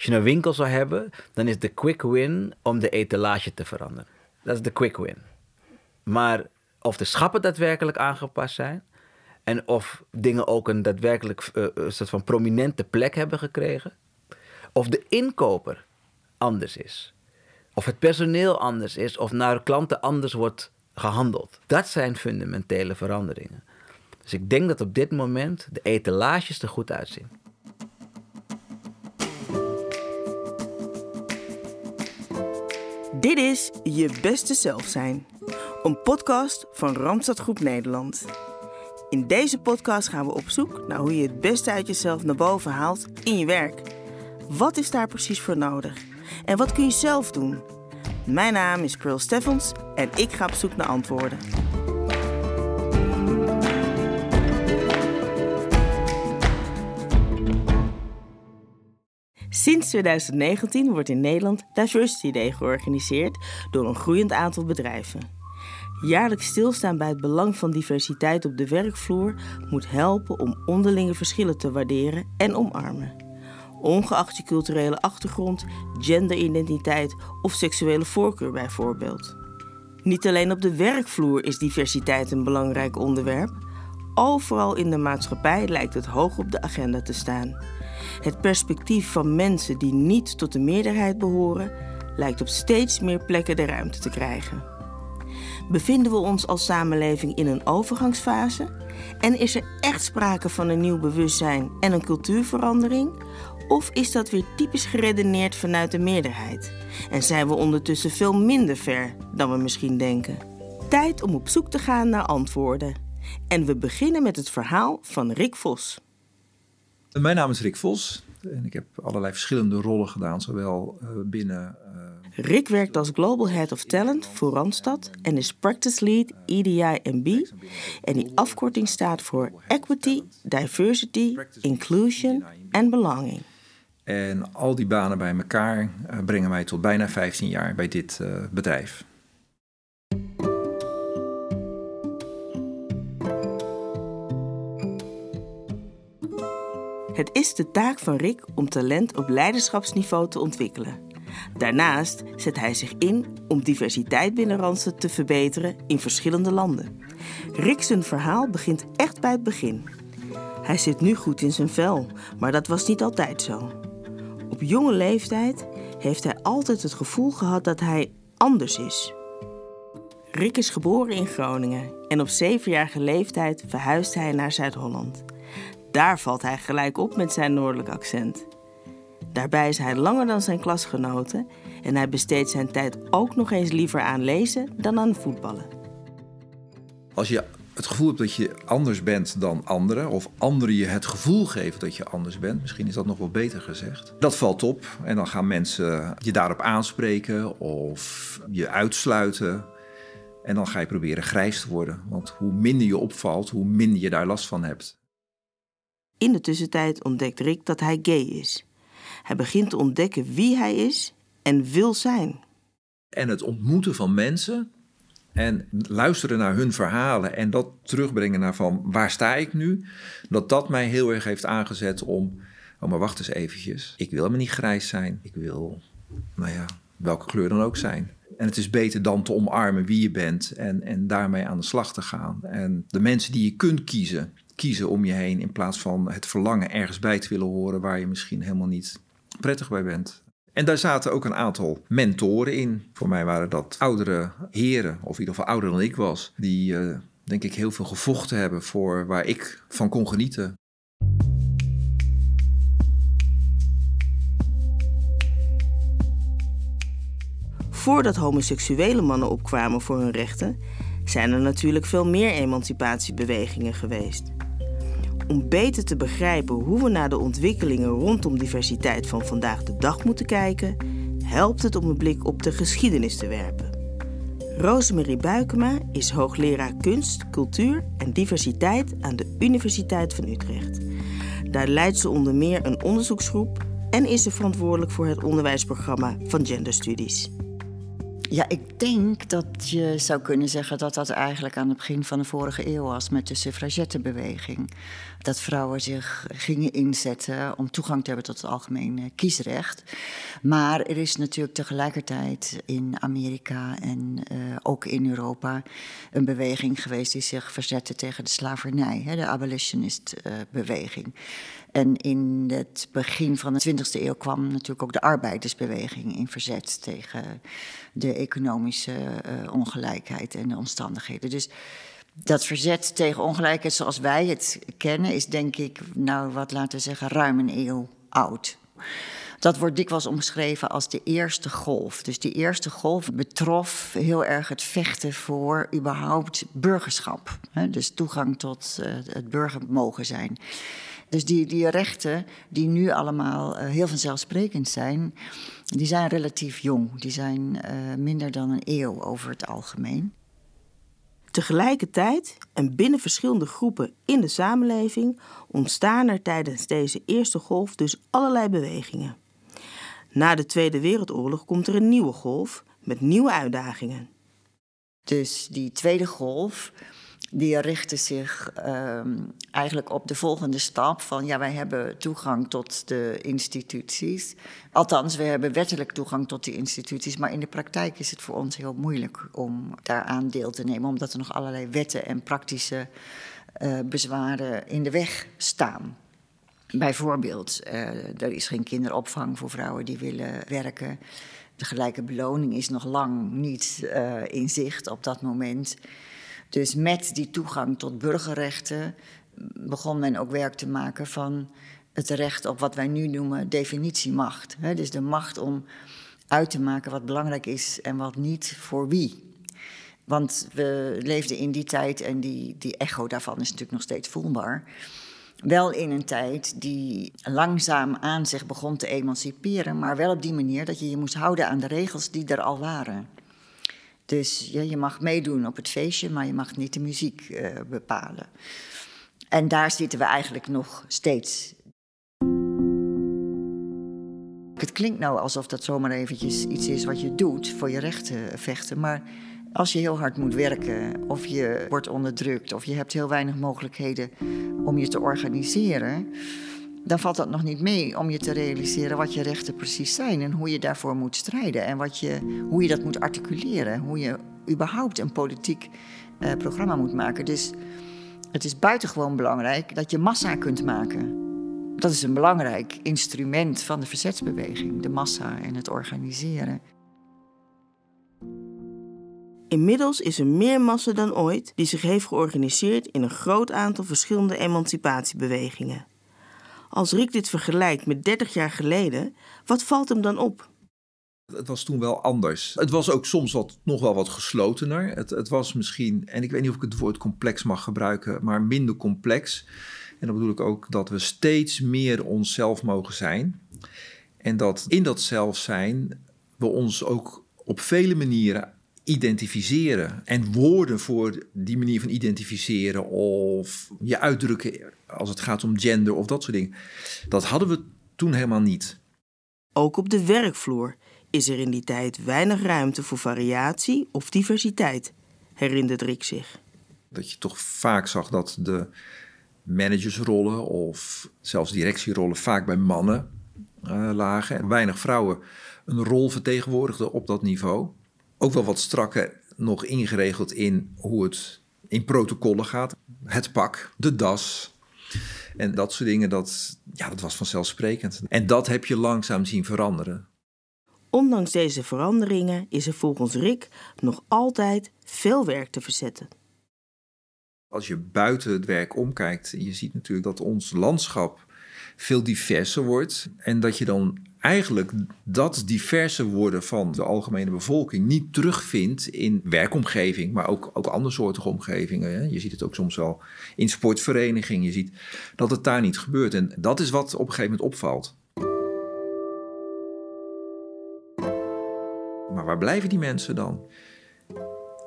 Als je een winkel zou hebben, dan is de quick win om de etalage te veranderen. Dat is de quick win. Maar of de schappen daadwerkelijk aangepast zijn en of dingen ook een daadwerkelijk uh, soort van prominente plek hebben gekregen, of de inkoper anders is, of het personeel anders is, of naar klanten anders wordt gehandeld. Dat zijn fundamentele veranderingen. Dus ik denk dat op dit moment de etalages er goed uitzien. Dit is Je Beste Zelf Zijn, een podcast van Randstad Groep Nederland. In deze podcast gaan we op zoek naar hoe je het beste uit jezelf naar boven haalt in je werk. Wat is daar precies voor nodig? En wat kun je zelf doen? Mijn naam is Pearl Steffens en ik ga op zoek naar antwoorden. Sinds 2019 wordt in Nederland Diversity Day georganiseerd door een groeiend aantal bedrijven. Jaarlijks stilstaan bij het belang van diversiteit op de werkvloer moet helpen om onderlinge verschillen te waarderen en omarmen. Ongeacht je culturele achtergrond, genderidentiteit of seksuele voorkeur bijvoorbeeld. Niet alleen op de werkvloer is diversiteit een belangrijk onderwerp. Overal in de maatschappij lijkt het hoog op de agenda te staan. Het perspectief van mensen die niet tot de meerderheid behoren, lijkt op steeds meer plekken de ruimte te krijgen. Bevinden we ons als samenleving in een overgangsfase? En is er echt sprake van een nieuw bewustzijn en een cultuurverandering? Of is dat weer typisch geredeneerd vanuit de meerderheid? En zijn we ondertussen veel minder ver dan we misschien denken? Tijd om op zoek te gaan naar antwoorden. En we beginnen met het verhaal van Rick Vos. Mijn naam is Rick Vos en ik heb allerlei verschillende rollen gedaan, zowel uh, binnen. Uh, Rick werkt als Global Head of Talent voor Randstad en is Practice Lead EDI-MB. En die afkorting staat voor Equity, Diversity, Inclusion en Belonging. En al die banen bij elkaar brengen mij tot bijna 15 jaar bij dit bedrijf. Het is de taak van Rick om talent op leiderschapsniveau te ontwikkelen. Daarnaast zet hij zich in om diversiteit binnen Randstad te verbeteren in verschillende landen. Rick zijn verhaal begint echt bij het begin. Hij zit nu goed in zijn vel, maar dat was niet altijd zo. Op jonge leeftijd heeft hij altijd het gevoel gehad dat hij anders is. Rick is geboren in Groningen en op zevenjarige leeftijd verhuisde hij naar Zuid-Holland. Daar valt hij gelijk op met zijn noordelijk accent. Daarbij is hij langer dan zijn klasgenoten en hij besteedt zijn tijd ook nog eens liever aan lezen dan aan voetballen. Als je het gevoel hebt dat je anders bent dan anderen, of anderen je het gevoel geven dat je anders bent, misschien is dat nog wel beter gezegd. Dat valt op en dan gaan mensen je daarop aanspreken of je uitsluiten. En dan ga je proberen grijs te worden. Want hoe minder je opvalt, hoe minder je daar last van hebt. In de tussentijd ontdekt Rick dat hij gay is. Hij begint te ontdekken wie hij is en wil zijn. En het ontmoeten van mensen en luisteren naar hun verhalen en dat terugbrengen naar van waar sta ik nu, dat dat mij heel erg heeft aangezet om, oh maar wacht eens eventjes, ik wil me niet grijs zijn, ik wil, nou ja, welke kleur dan ook zijn. En het is beter dan te omarmen wie je bent en, en daarmee aan de slag te gaan. En de mensen die je kunt kiezen, kiezen om je heen in plaats van het verlangen ergens bij te willen horen waar je misschien helemaal niet prettig bij bent. En daar zaten ook een aantal mentoren in. Voor mij waren dat oudere heren, of in ieder geval ouder dan ik was, die uh, denk ik heel veel gevochten hebben voor waar ik van kon genieten. Voordat homoseksuele mannen opkwamen voor hun rechten, zijn er natuurlijk veel meer emancipatiebewegingen geweest. Om beter te begrijpen hoe we naar de ontwikkelingen rondom diversiteit van vandaag de dag moeten kijken, helpt het om een blik op de geschiedenis te werpen. Rosemarie Buikema is hoogleraar kunst, cultuur en diversiteit aan de Universiteit van Utrecht. Daar leidt ze onder meer een onderzoeksgroep en is ze verantwoordelijk voor het onderwijsprogramma van genderstudies. Ja, ik denk dat je zou kunnen zeggen dat dat eigenlijk aan het begin van de vorige eeuw was met de suffragettenbeweging. Dat vrouwen zich gingen inzetten om toegang te hebben tot het algemene kiesrecht. Maar er is natuurlijk tegelijkertijd in Amerika en uh, ook in Europa een beweging geweest die zich verzette tegen de slavernij, hè, de abolitionist-beweging. Uh, en in het begin van de 20e eeuw kwam natuurlijk ook de arbeidersbeweging in verzet tegen de economische uh, ongelijkheid en de omstandigheden. Dus dat verzet tegen ongelijkheid zoals wij het kennen, is denk ik, nou wat laten we zeggen, ruim een eeuw oud. Dat wordt dikwijls omschreven als de eerste golf. Dus die eerste golf betrof heel erg het vechten voor überhaupt burgerschap. Dus toegang tot uh, het burger mogen zijn. Dus die, die rechten, die nu allemaal uh, heel vanzelfsprekend zijn, die zijn relatief jong. Die zijn uh, minder dan een eeuw over het algemeen. Tegelijkertijd en binnen verschillende groepen in de samenleving ontstaan er tijdens deze eerste golf dus allerlei bewegingen. Na de Tweede Wereldoorlog komt er een nieuwe golf met nieuwe uitdagingen. Dus die tweede golf die richten zich um, eigenlijk op de volgende stap van ja, wij hebben toegang tot de instituties. Althans, we hebben wettelijk toegang tot die instituties, maar in de praktijk is het voor ons heel moeilijk om daaraan deel te nemen, omdat er nog allerlei wetten en praktische uh, bezwaren in de weg staan. Bijvoorbeeld, uh, er is geen kinderopvang voor vrouwen die willen werken. De gelijke beloning is nog lang niet uh, in zicht op dat moment. Dus met die toegang tot burgerrechten begon men ook werk te maken van het recht op wat wij nu noemen definitiemacht. Dus de macht om uit te maken wat belangrijk is en wat niet voor wie. Want we leefden in die tijd en die, die echo daarvan is natuurlijk nog steeds voelbaar. Wel in een tijd die langzaam aan zich begon te emanciperen, maar wel op die manier dat je je moest houden aan de regels die er al waren. Dus je mag meedoen op het feestje, maar je mag niet de muziek uh, bepalen. En daar zitten we eigenlijk nog steeds. Het klinkt nou alsof dat zomaar eventjes iets is wat je doet voor je rechten vechten. Maar als je heel hard moet werken, of je wordt onderdrukt, of je hebt heel weinig mogelijkheden om je te organiseren dan valt dat nog niet mee om je te realiseren wat je rechten precies zijn en hoe je daarvoor moet strijden en wat je, hoe je dat moet articuleren, hoe je überhaupt een politiek uh, programma moet maken. Dus het is buitengewoon belangrijk dat je massa kunt maken. Dat is een belangrijk instrument van de verzetsbeweging, de massa en het organiseren. Inmiddels is er meer massa dan ooit die zich heeft georganiseerd in een groot aantal verschillende emancipatiebewegingen. Als Rick dit vergelijkt met 30 jaar geleden, wat valt hem dan op? Het was toen wel anders. Het was ook soms wat, nog wel wat geslotener. Het, het was misschien, en ik weet niet of ik het woord complex mag gebruiken, maar minder complex. En dan bedoel ik ook dat we steeds meer onszelf mogen zijn. En dat in dat zelf zijn we ons ook op vele manieren identificeren. En woorden voor die manier van identificeren of je uitdrukken als het gaat om gender of dat soort dingen. Dat hadden we toen helemaal niet. Ook op de werkvloer is er in die tijd weinig ruimte voor variatie of diversiteit, herinnert Rick zich. Dat je toch vaak zag dat de managersrollen of zelfs directierollen vaak bij mannen uh, lagen en weinig vrouwen een rol vertegenwoordigden op dat niveau ook wel wat strakker nog ingeregeld in hoe het in protocollen gaat. Het pak, de das en dat soort dingen, dat, ja, dat was vanzelfsprekend. En dat heb je langzaam zien veranderen. Ondanks deze veranderingen is er volgens Rick nog altijd veel werk te verzetten. Als je buiten het werk omkijkt, je ziet natuurlijk dat ons landschap veel diverser wordt. En dat je dan eigenlijk dat diverse worden van de algemene bevolking niet terugvindt in werkomgeving, maar ook, ook andere soorten omgevingen. Hè. Je ziet het ook soms wel in sportverenigingen. Je ziet dat het daar niet gebeurt. En dat is wat op een gegeven moment opvalt. Maar waar blijven die mensen dan?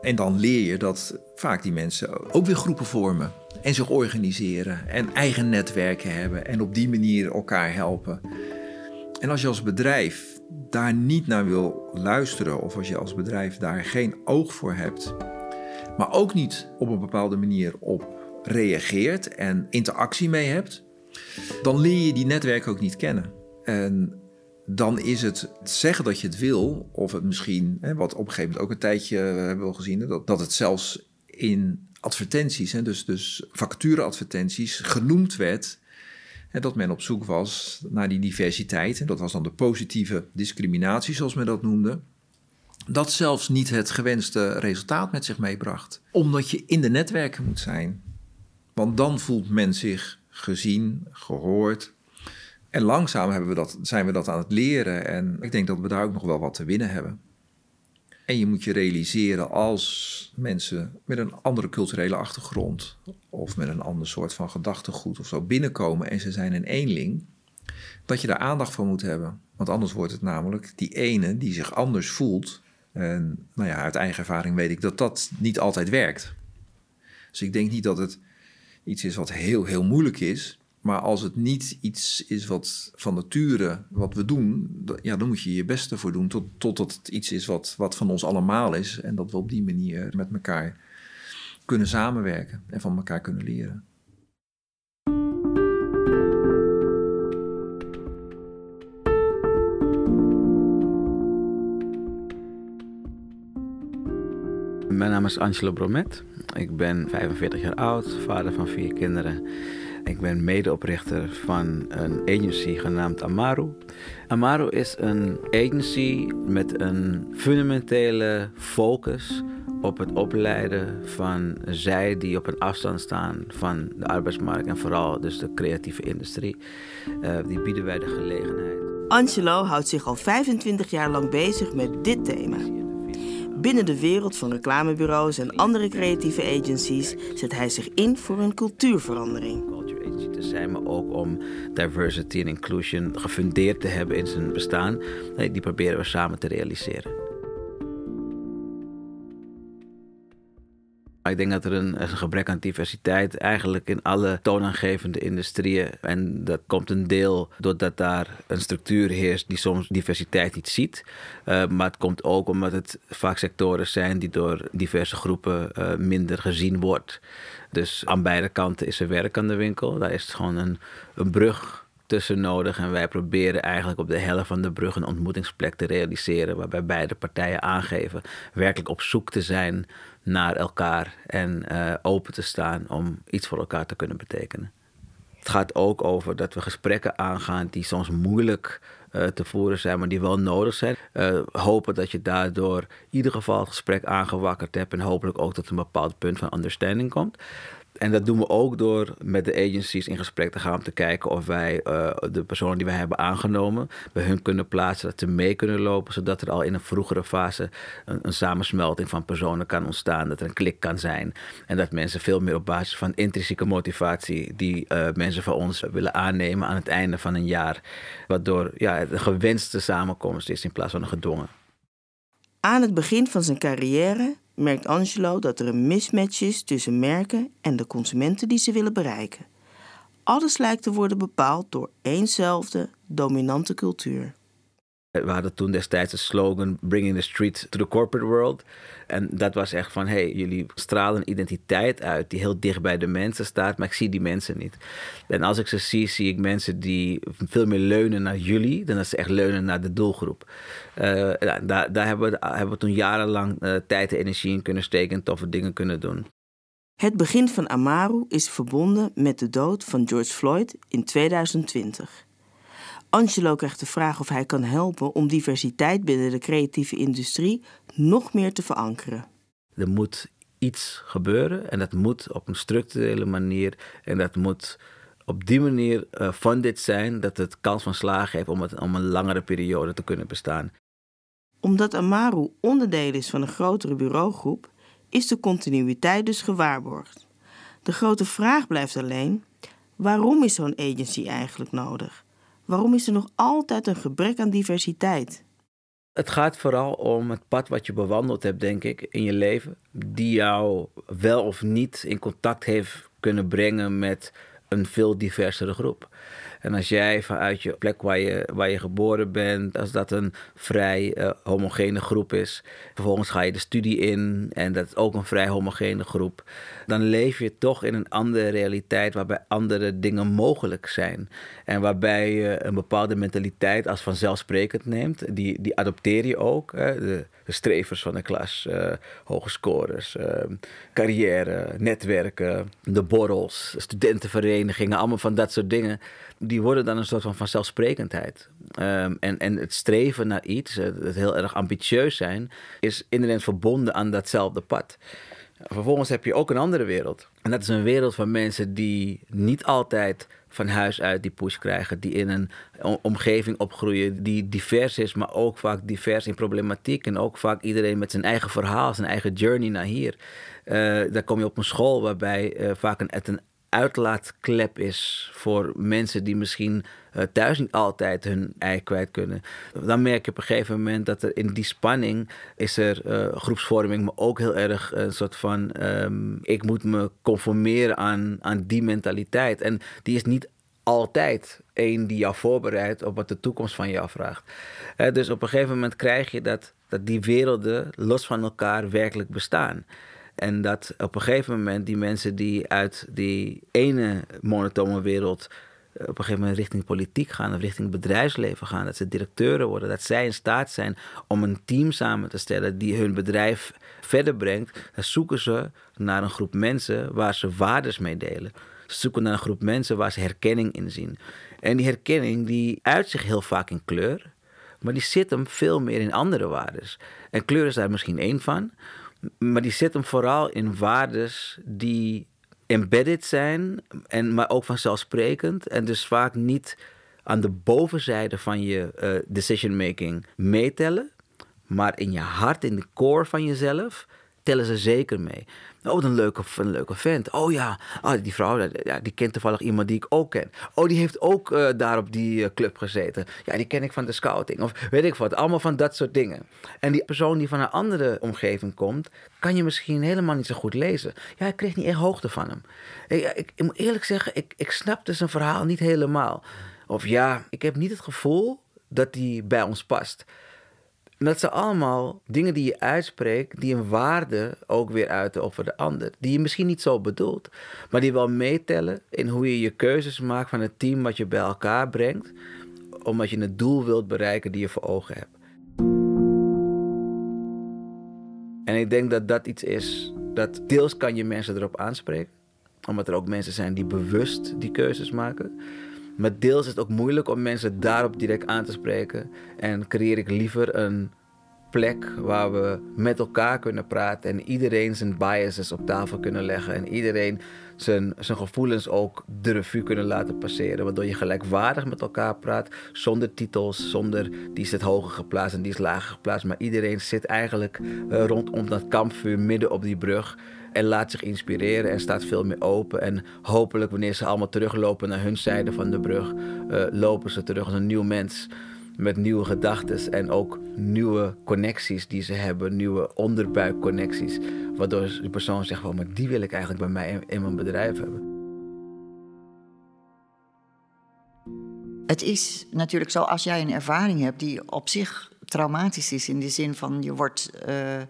En dan leer je dat vaak die mensen ook weer groepen vormen en zich organiseren en eigen netwerken hebben en op die manier elkaar helpen. En als je als bedrijf daar niet naar wil luisteren, of als je als bedrijf daar geen oog voor hebt, maar ook niet op een bepaalde manier op reageert en interactie mee hebt, dan leer je die netwerken ook niet kennen. En dan is het zeggen dat je het wil, of het misschien, wat op een gegeven moment ook een tijdje eh, hebben we gezien, dat, dat het zelfs in advertenties, dus, dus vacatureadvertenties, genoemd werd. En dat men op zoek was naar die diversiteit. En dat was dan de positieve discriminatie, zoals men dat noemde. Dat zelfs niet het gewenste resultaat met zich meebracht. Omdat je in de netwerken moet zijn. Want dan voelt men zich gezien, gehoord. En langzaam hebben we dat, zijn we dat aan het leren. En ik denk dat we daar ook nog wel wat te winnen hebben. En je moet je realiseren als mensen met een andere culturele achtergrond of met een ander soort van gedachtegoed of zo binnenkomen en ze zijn een eenling, dat je daar aandacht voor moet hebben. Want anders wordt het namelijk die ene die zich anders voelt. En nou ja, uit eigen ervaring weet ik dat dat niet altijd werkt. Dus ik denk niet dat het iets is wat heel, heel moeilijk is. Maar als het niet iets is wat van nature wat we doen, ja, dan moet je je beste voor doen tot, totdat het iets is wat, wat van ons allemaal is. En dat we op die manier met elkaar kunnen samenwerken en van elkaar kunnen leren. Mijn naam is Angelo Bromet. Ik ben 45 jaar oud, vader van vier kinderen. Ik ben medeoprichter van een agency genaamd Amaru. Amaru is een agency met een fundamentele focus op het opleiden van zij die op een afstand staan van de arbeidsmarkt en vooral dus de creatieve industrie. Uh, die bieden wij de gelegenheid. Angelo houdt zich al 25 jaar lang bezig met dit thema. Binnen de wereld van reclamebureaus en andere creatieve agencies zet hij zich in voor een cultuurverandering te zijn, maar ook om diversity en inclusion gefundeerd te hebben in zijn bestaan. Die proberen we samen te realiseren. Ik denk dat er een, een, gebrek aan diversiteit eigenlijk in alle toonaangevende industrieën. En dat komt een deel doordat daar een structuur heerst die soms diversiteit niet ziet. Uh, maar het komt ook omdat het vaak sectoren zijn die door diverse groepen uh, minder gezien wordt. Dus aan beide kanten is er werk aan de winkel. Daar is gewoon een, een brug tussen nodig. En wij proberen eigenlijk op de helft van de brug een ontmoetingsplek te realiseren. Waarbij beide partijen aangeven werkelijk op zoek te zijn naar elkaar. En uh, open te staan om iets voor elkaar te kunnen betekenen. Het gaat ook over dat we gesprekken aangaan die soms moeilijk uh, te voeren zijn, maar die wel nodig zijn. Uh, hopen dat je daardoor in ieder geval het gesprek aangewakkerd hebt en hopelijk ook tot een bepaald punt van understanding komt. En dat doen we ook door met de agencies in gesprek te gaan om te kijken of wij uh, de personen die wij hebben aangenomen bij hun kunnen plaatsen, dat ze mee kunnen lopen, zodat er al in een vroegere fase een, een, samensmelting van personen kan ontstaan, dat er een klik kan zijn en dat mensen veel meer op basis van intrinsieke motivatie die uh, mensen van ons willen aannemen aan het einde van een jaar, waardoor ja, een gewenste samenkomst is in plaats van een gedwongen. Aan het begin van zijn carrière merkt Angelo dat er een mismatch is tussen merken en de consumenten die ze willen bereiken. Alles lijkt te worden bepaald door éénzelfde dominante cultuur. We hadden toen destijds de slogan Bringing the Street to the Corporate World. En dat was echt van, hey, jullie stralen een identiteit uit die heel dicht bij de mensen staat, maar ik zie die mensen niet. En als ik ze zie, zie ik mensen die veel meer leunen naar jullie dan dat ze echt leunen naar de doelgroep. Uh, daar, daar hebben, we, hebben we toen jarenlang uh, tijd en energie in kunnen steken en toffe dingen kunnen doen. Het begin van Amaru is verbonden met de dood van George Floyd in 2020. Angelo krijgt de vraag of hij kan helpen om diversiteit binnen de creatieve industrie nog meer te verankeren. Er moet iets gebeuren en dat moet op een structurele manier en dat moet op die manier uh, funded zijn dat het kans van slagen heeft om, het, om een langere periode te kunnen bestaan. Omdat Amaru onderdeel is van een grotere bureaugroep, is de continuïteit dus gewaarborgd. De grote vraag blijft alleen: waarom is zo'n agency eigenlijk nodig? Waarom is er nog altijd een gebrek aan diversiteit? Het gaat vooral om het pad wat je bewandeld hebt, denk ik, in je leven. Die jou wel of niet in contact heeft kunnen brengen met een veel diversere groep. En als jij vanuit je plek waar je, waar je geboren bent, als dat een vrij uh, homogene groep is, vervolgens ga je de studie in en dat is ook een vrij homogene groep, dan leef je toch in een andere realiteit waarbij andere dingen mogelijk zijn. En waarbij je een bepaalde mentaliteit als vanzelfsprekend neemt, die, die adopteer je ook. Hè? De, de strevers van de klas, uh, hoge scores, uh, carrière, netwerken, de borrels, studentenverenigingen, allemaal van dat soort dingen. Die worden dan een soort van vanzelfsprekendheid. Um, en, en het streven naar iets, het heel erg ambitieus zijn, is inderdaad verbonden aan datzelfde pad. Vervolgens heb je ook een andere wereld. En dat is een wereld van mensen die niet altijd van huis uit die push krijgen, die in een omgeving opgroeien die divers is, maar ook vaak divers in problematiek en ook vaak iedereen met zijn eigen verhaal, zijn eigen journey naar hier. Uh, daar kom je op een school waarbij uh, vaak een, het een uitlaatklep is voor mensen die misschien thuis niet altijd hun ei kwijt kunnen. Dan merk je op een gegeven moment dat er in die spanning is er uh, groepsvorming, maar ook heel erg een soort van um, ik moet me conformeren aan, aan die mentaliteit. En die is niet altijd één die jou voorbereidt op wat de toekomst van jou vraagt. Uh, dus op een gegeven moment krijg je dat, dat die werelden los van elkaar werkelijk bestaan. En dat op een gegeven moment die mensen die uit die ene monotone wereld eh, op een gegeven moment richting politiek gaan of richting bedrijfsleven gaan, dat ze directeuren worden, dat zij in staat zijn om een team samen te stellen die hun bedrijf verder brengt, dan zoeken ze naar een groep mensen waar ze waardes mee delen. Ze zoeken naar een groep mensen waar ze herkenning in zien. En die herkenning die uit zich heel vaak in kleur, maar die zit hem veel meer in andere waardes. En kleur is daar misschien één van, maar die zit hem vooral in waardes die embedded zijn, en, maar ook vanzelfsprekend. En dus vaak niet aan de bovenzijde van je uh, decision making meetellen, maar in je hart, in de core van jezelf, tellen ze zeker mee. Oh, een leuke, een leuke vent. Oh ja, oh, die vrouw, ja, die kent toevallig iemand die ik ook ken. Oh, die heeft ook uh, daar op die uh, club gezeten. Ja, die ken ik van de scouting. Of weet ik wat, allemaal van dat soort dingen. En die persoon die van een andere omgeving komt, kan je misschien helemaal niet zo goed lezen. Ja, ik kreeg niet echt hoogte van hem. Ik, ik, moet eerlijk zeggen, ik, ik snapte zijn verhaal niet helemaal. Of ja, ik heb niet het gevoel dat die bij ons past. En dat zijn allemaal dingen die je uitspreekt, die een waarde ook weer uiten over de ander. Die je misschien niet zo bedoelt, maar die wel meetellen in hoe je je keuzes maakt van het team wat je bij elkaar brengt, omdat je het doel wilt bereiken die je voor ogen hebt. En ik denk dat dat iets is dat deels kan je mensen erop aanspreken, omdat er ook mensen zijn die bewust die keuzes maken. Maar deels is het ook moeilijk om mensen daarop direct aan te spreken. En creëer ik liever een plek waar we met elkaar kunnen praten en iedereen zijn biases op tafel kunnen leggen en iedereen zijn, zijn gevoelens ook de revue kunnen laten passeren. Waardoor je gelijkwaardig met elkaar praat, zonder titels, zonder die is het hoger geplaatst en die is lager geplaatst. Maar iedereen zit eigenlijk uh, rondom dat kampvuur midden op die brug en laat zich inspireren en staat veel meer open. En hopelijk, wanneer ze allemaal teruglopen naar hun zijde van de brug, uh, lopen ze terug als een nieuw mens. Met nieuwe gedachten en ook nieuwe connecties die ze hebben, nieuwe onderbuikconnecties. Waardoor de persoon zegt: van, maar die wil ik eigenlijk bij mij in, mijn bedrijf hebben. Het is natuurlijk zo als jij een ervaring hebt die op zich traumatisch is, in de zin van je wordt. Uh,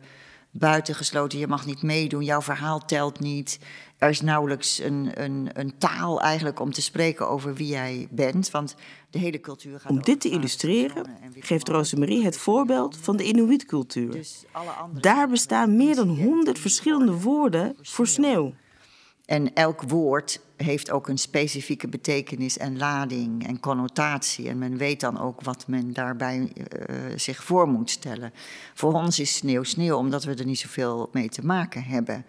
buitengesloten, je mag niet meedoen, jouw verhaal telt niet. Er is nauwelijks een, een, een taal eigenlijk om te spreken over wie jij bent, want de hele cultuur gaat Om dit te illustreren geeft Rosemarie het voorbeeld van de Inuit-cultuur. Dus Daar bestaan meer dan honderd verschillende woorden voor sneeuw. En elk woord heeft ook een specifieke betekenis en lading en connotatie. En men weet dan ook wat men daarbij uh, zich voor moet stellen. Voor ons is sneeuw sneeuw, omdat we er niet zoveel mee te maken hebben.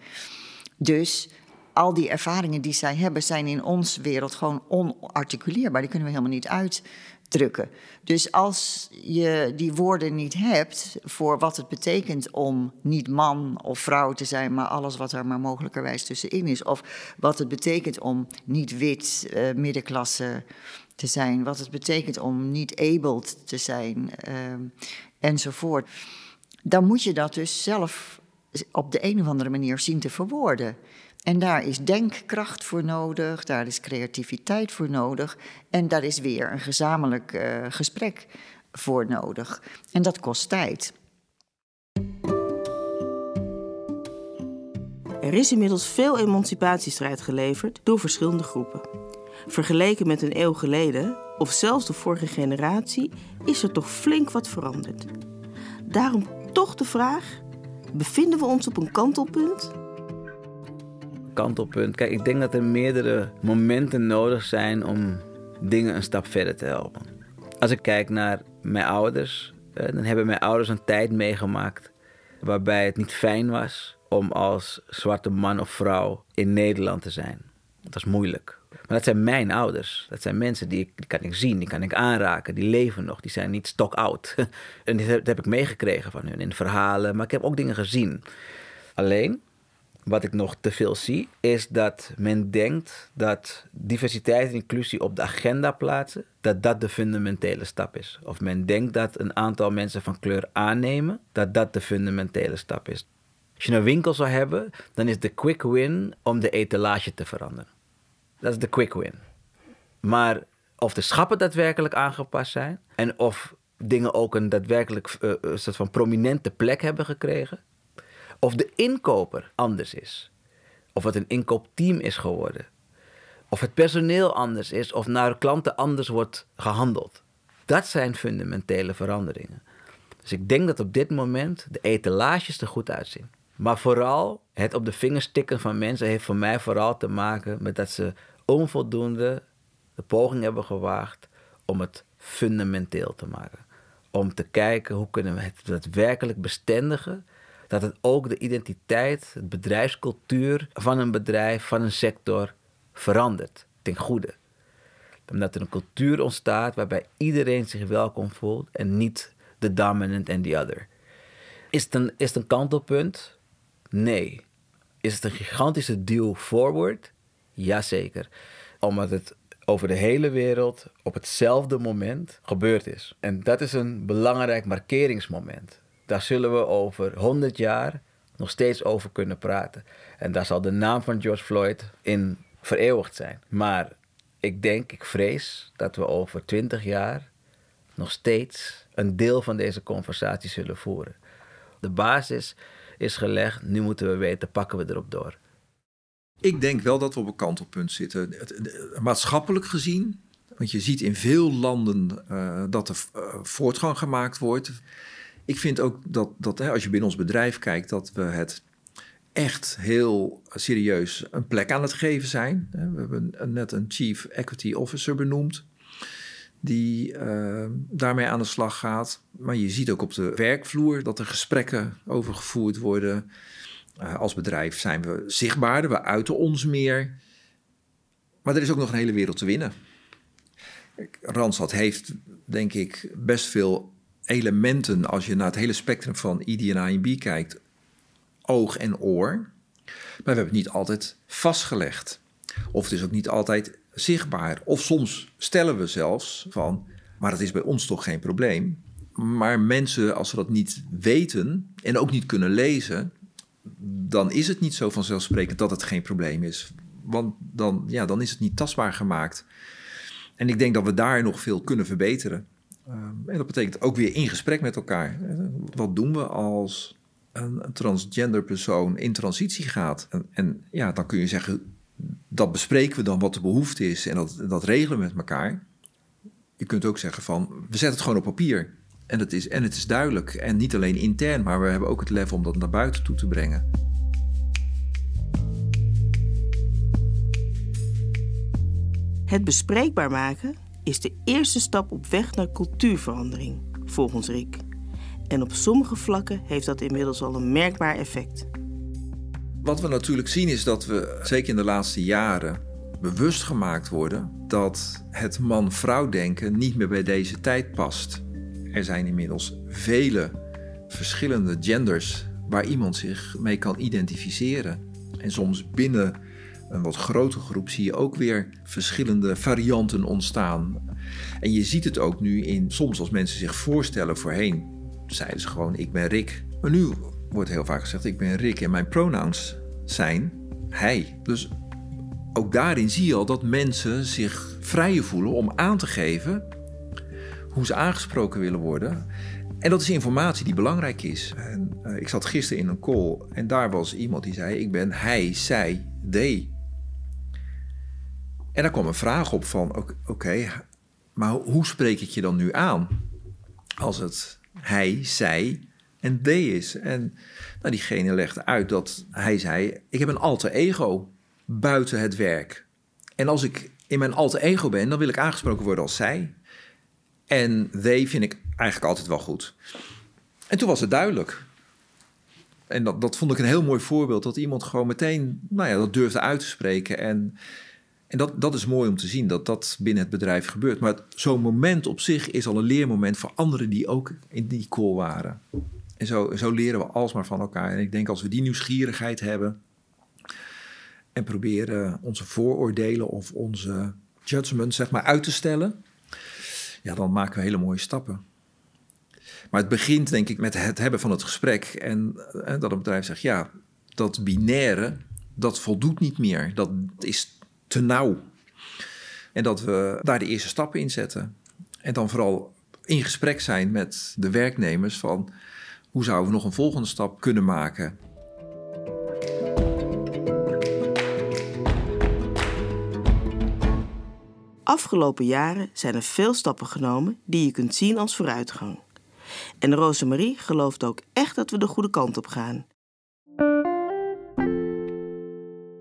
Dus al die ervaringen die zij hebben, zijn in onze wereld gewoon onarticuleerbaar. Die kunnen we helemaal niet uit drukken. Dus als je die woorden niet hebt voor wat het betekent om niet man of vrouw te zijn, maar alles wat er maar mogelijkerwijs tussenin is, of wat het betekent om niet wit, uh, middenklasse te zijn, wat het betekent om niet abled te zijn, uh, enzovoort, dan moet je dat dus zelf op de een of andere manier zien te verwoorden. En daar is denkkracht voor nodig, daar is creativiteit voor nodig en daar is weer een gezamenlijk uh, gesprek voor nodig. En dat kost tijd. Er is inmiddels veel emancipatiestrijd geleverd door verschillende groepen. Vergeleken met een eeuw geleden, of zelfs de vorige generatie, is er toch flink wat veranderd. Daarom toch de vraag: bevinden we ons op een kantelpunt? Kantelpunt. Kijk, ik denk dat er meerdere momenten nodig zijn om dingen een stap verder te helpen. Als ik kijk naar mijn ouders, eh, dan hebben mijn ouders een tijd meegemaakt waarbij het niet fijn was om als zwarte man of vrouw in Nederland te zijn. Dat was moeilijk. Maar dat zijn mijn ouders. Dat zijn mensen die, die kan ik zien, die kan ik aanraken, die leven nog, die zijn niet stok oud. en dat heb ik meegekregen van hun in verhalen, maar ik heb ook dingen gezien. Alleen, wat ik nog te veel zie, is dat men denkt dat diversiteit en inclusie op de agenda plaatsen, dat dat de fundamentele stap is. Of men denkt dat een aantal mensen van kleur aannemen, dat dat de fundamentele stap is. Als je een winkel zou hebben, dan is de quick win om de etalage te veranderen. Dat is de quick win. Maar of de schappen daadwerkelijk aangepast zijn en of dingen ook een daadwerkelijk uh, soort van prominente plek hebben gekregen, of de inkoper anders is, of het een inkoopteam is geworden, of het personeel anders is, of naar klanten anders wordt gehandeld. Dat zijn fundamentele veranderingen. Dus ik denk dat op dit moment de etalages er goed uitzien. Maar vooral het op de vingers tikken van mensen heeft voor mij vooral te maken met dat ze onvoldoende de poging hebben gewaagd om het fundamenteel te maken. Om te kijken hoe kunnen we het daadwerkelijk bestendigen. Dat het ook de identiteit, de bedrijfscultuur van een bedrijf, van een sector verandert ten goede. Omdat er een cultuur ontstaat waarbij iedereen zich welkom voelt en niet de dominant en the other. Is het een, is het een kantelpunt? Nee. Is het een gigantische deal forward? Jazeker. Omdat het over de hele wereld op hetzelfde moment gebeurd is. En dat is een belangrijk markeringsmoment. Daar zullen we over 100 jaar nog steeds over kunnen praten. En daar zal de naam van George Floyd in vereeuwigd zijn. Maar ik denk, ik vrees dat we over 20 jaar nog steeds een deel van deze conversatie zullen voeren. De basis is gelegd, nu moeten we weten, pakken we erop door. Ik denk wel dat we op een kantelpunt zitten. Maatschappelijk gezien, want je ziet in veel landen uh, dat er uh, voortgang gemaakt wordt. Ik vind ook dat, dat hè, als je binnen ons bedrijf kijkt, dat we het echt heel serieus een plek aan het geven zijn. We hebben net een Chief Equity Officer benoemd, die uh, daarmee aan de slag gaat. Maar je ziet ook op de werkvloer dat er gesprekken over gevoerd worden. Uh, als bedrijf zijn we zichtbaarder, we uiten ons meer. Maar er is ook nog een hele wereld te winnen. Randstad heeft, denk ik, best veel elementen als je naar het hele spectrum van ID en INB kijkt, oog en oor. Maar we hebben het niet altijd vastgelegd. Of het is ook niet altijd zichtbaar. Of soms stellen we zelfs van, maar dat is bij ons toch geen probleem. Maar mensen, als ze dat niet weten en ook niet kunnen lezen, dan is het niet zo vanzelfsprekend dat het geen probleem is. Want dan, ja, dan is het niet tastbaar gemaakt. En ik denk dat we daar nog veel kunnen verbeteren. Ehm, en dat betekent ook weer in gesprek met elkaar. Wat doen we als een, transgender persoon in transitie gaat? En, en, ja, dan kun je zeggen, dat bespreken we dan wat de behoefte is en dat, dat regelen we met elkaar. Je kunt ook zeggen van, we zetten het gewoon op papier. En het, is, en het is duidelijk. En niet alleen intern, maar we hebben ook het lef om dat naar buiten toe te brengen. Het bespreekbaar maken is de eerste stap op weg naar cultuurverandering, volgens Rick. En op sommige vlakken heeft dat inmiddels al een merkbaar effect. Wat we natuurlijk zien is dat we, zeker in de laatste jaren, bewust gemaakt worden dat het man-vrouw denken niet meer bij deze tijd past. Er zijn inmiddels vele verschillende genders waar iemand zich mee kan identificeren. En soms binnen een wat grotere groep zie je ook weer verschillende varianten ontstaan. En je ziet het ook nu in soms als mensen zich voorstellen voorheen, zeiden ze gewoon ik ben Rick. Maar nu wordt heel vaak gezegd ik ben Rick en mijn pronouns zijn hij. Dus ook daarin zie je al dat mensen zich vrijer voelen om aan te geven hoe ze aangesproken willen worden. En dat is informatie die belangrijk is. En, uh, ik zat gisteren in een call en daar was iemand die zei: Ik ben hij, zij, they. En daar kwam een vraag op van: Oké, maar hoe spreek ik je dan nu aan? Als het hij, zij en they is. En nou, diegene legde uit dat hij zei: Ik heb een alter ego buiten het werk. En als ik in mijn alter ego ben, dan wil ik aangesproken worden als zij. En they vind ik eigenlijk altijd wel goed. En toen was het duidelijk. En dat, dat vond ik een heel mooi voorbeeld. Dat iemand gewoon meteen nou ja, dat durfde uit te spreken. En, en dat, dat is mooi om te zien dat dat binnen het bedrijf gebeurt. Maar zo'n moment op zich is al een leermoment voor anderen die ook in die call waren. En zo, zo leren we alsmaar van elkaar. En ik denk als we die nieuwsgierigheid hebben. En proberen onze vooroordelen of onze judgments zeg maar uit te stellen ja, dan maken we hele mooie stappen. Maar het begint denk ik met het hebben van het gesprek. En, en eh, dat een bedrijf zegt, ja, dat binaire, dat voldoet niet meer. Dat is te nauw. En dat we daar de eerste stappen in zetten. En dan vooral in gesprek zijn met de werknemers van... hoe zouden we nog een volgende stap kunnen maken... Afgelopen jaren zijn er veel stappen genomen die je kunt zien als vooruitgang. En Rosemarie gelooft ook echt dat we de goede kant op gaan.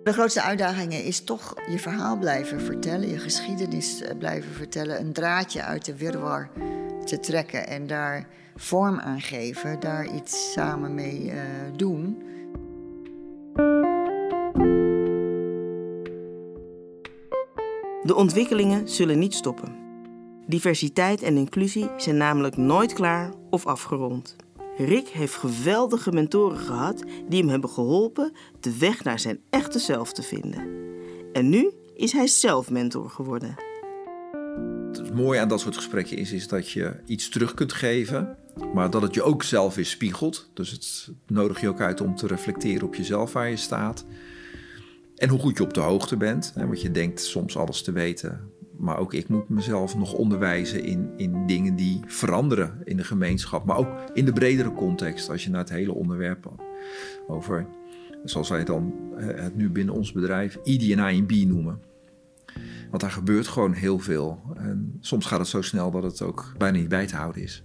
De grootste uitdaging is toch je verhaal blijven vertellen, je geschiedenis eh, blijven vertellen, een draadje uit de wirwar te trekken en daar vorm aan geven, daar iets samen mee uh, doen. De ontwikkelingen zullen niet stoppen. Diversiteit en inclusie zijn namelijk nooit klaar of afgerond. Rick heeft geweldige mentoren gehad die hem hebben geholpen de weg naar zijn echte zelf te vinden. En nu is hij zelf mentor geworden. Het mooie aan dat soort gesprekken is, is dat je iets terug kunt geven, maar dat het je ook zelf weer spiegelt. Dus het nodigt je ook uit om te reflecteren op jezelf waar je staat. En hoe goed je op de hoogte bent. Want je denkt soms alles te weten. Maar ook ik moet mezelf nog onderwijzen in, in dingen die veranderen in de gemeenschap. Maar ook in de bredere context. Als je naar het hele onderwerp over, zoals wij dan het nu binnen ons bedrijf, ED&I noemen. Want daar gebeurt gewoon heel veel. En soms gaat het zo snel dat het ook bijna niet bij te houden is.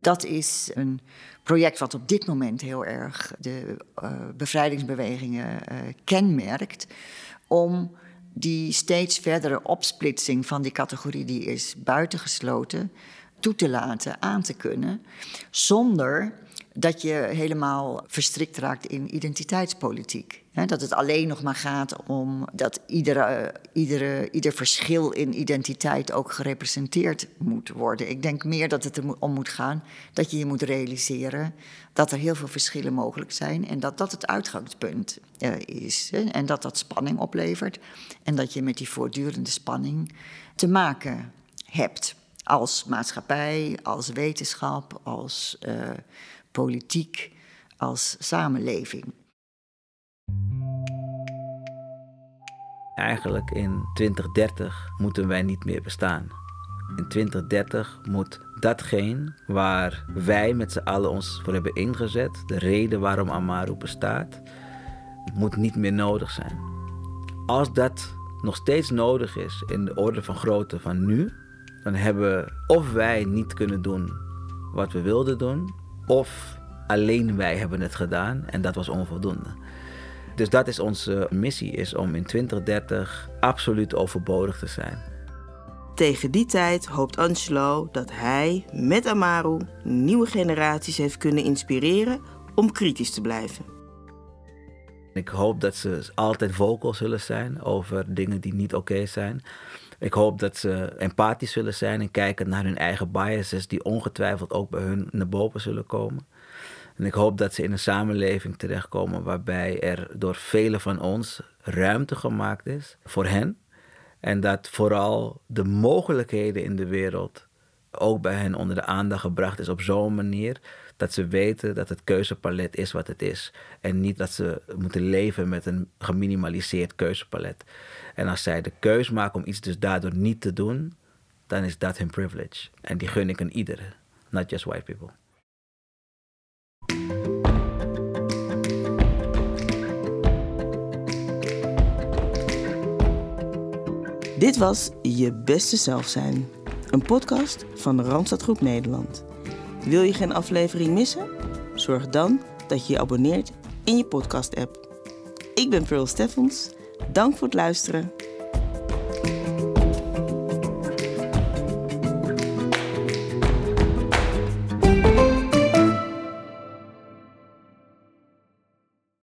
Dat is een project wat op dit moment heel erg de uh, bevrijdingsbewegingen uh, kenmerkt. Om die steeds verdere opsplitsing van die categorie die is buitengesloten toe te laten, aan te kunnen. Zonder dat je helemaal verstrikt raakt in identiteitspolitiek. Dat het alleen nog maar gaat om dat iedere, iedere, ieder verschil in identiteit ook gerepresenteerd moet worden. Ik denk meer dat het er om moet gaan dat je je moet realiseren dat er heel veel verschillen mogelijk zijn en dat dat het uitgangspunt uh, is. en dat dat spanning oplevert en dat je met die voortdurende spanning te maken hebt als maatschappij, als wetenschap, als uh, politiek, als samenleving. Eigenlijk in 2030 moeten wij niet meer bestaan. In 2030 moet datgene waar wij met z'n allen ons voor hebben ingezet, de reden waarom Amaru bestaat, moet niet meer nodig zijn. Als dat nog steeds nodig is in de orde van grootte van nu, dan hebben of wij niet kunnen doen wat we wilden doen, of alleen wij hebben het gedaan en dat was onvoldoende. Dus dat is onze missie, is om in 2030 absoluut overbodig te zijn. Tegen die tijd hoopt Angelo dat hij met Amaru nieuwe generaties heeft kunnen inspireren om kritisch te blijven. Ik hoop dat ze altijd vocal zullen zijn over dingen die niet oké zijn. Ik hoop dat ze empathisch zullen zijn en kijken naar hun eigen biases, die ongetwijfeld ook bij hun naar boven zullen komen. En ik hoop dat ze in een samenleving terechtkomen waarbij er door velen van ons ruimte gemaakt is voor hen. En dat vooral de mogelijkheden in de wereld ook bij hen onder de aandacht gebracht is op zo'n manier dat ze weten dat het keuzepalet is wat het is. En niet dat ze moeten leven met een geminimaliseerd keuzepalet. En als zij de keus maken om iets dus daardoor niet te doen, dan is dat hun privilege. En die gun ik aan iedere, not just white people. Dit was Je Beste Zelf Zijn, een podcast van de Randstad Groep Nederland. Wil je geen aflevering missen? Zorg dan dat je je abonneert in je podcast-app. Ik ben Pearl Steffens. Dank voor het luisteren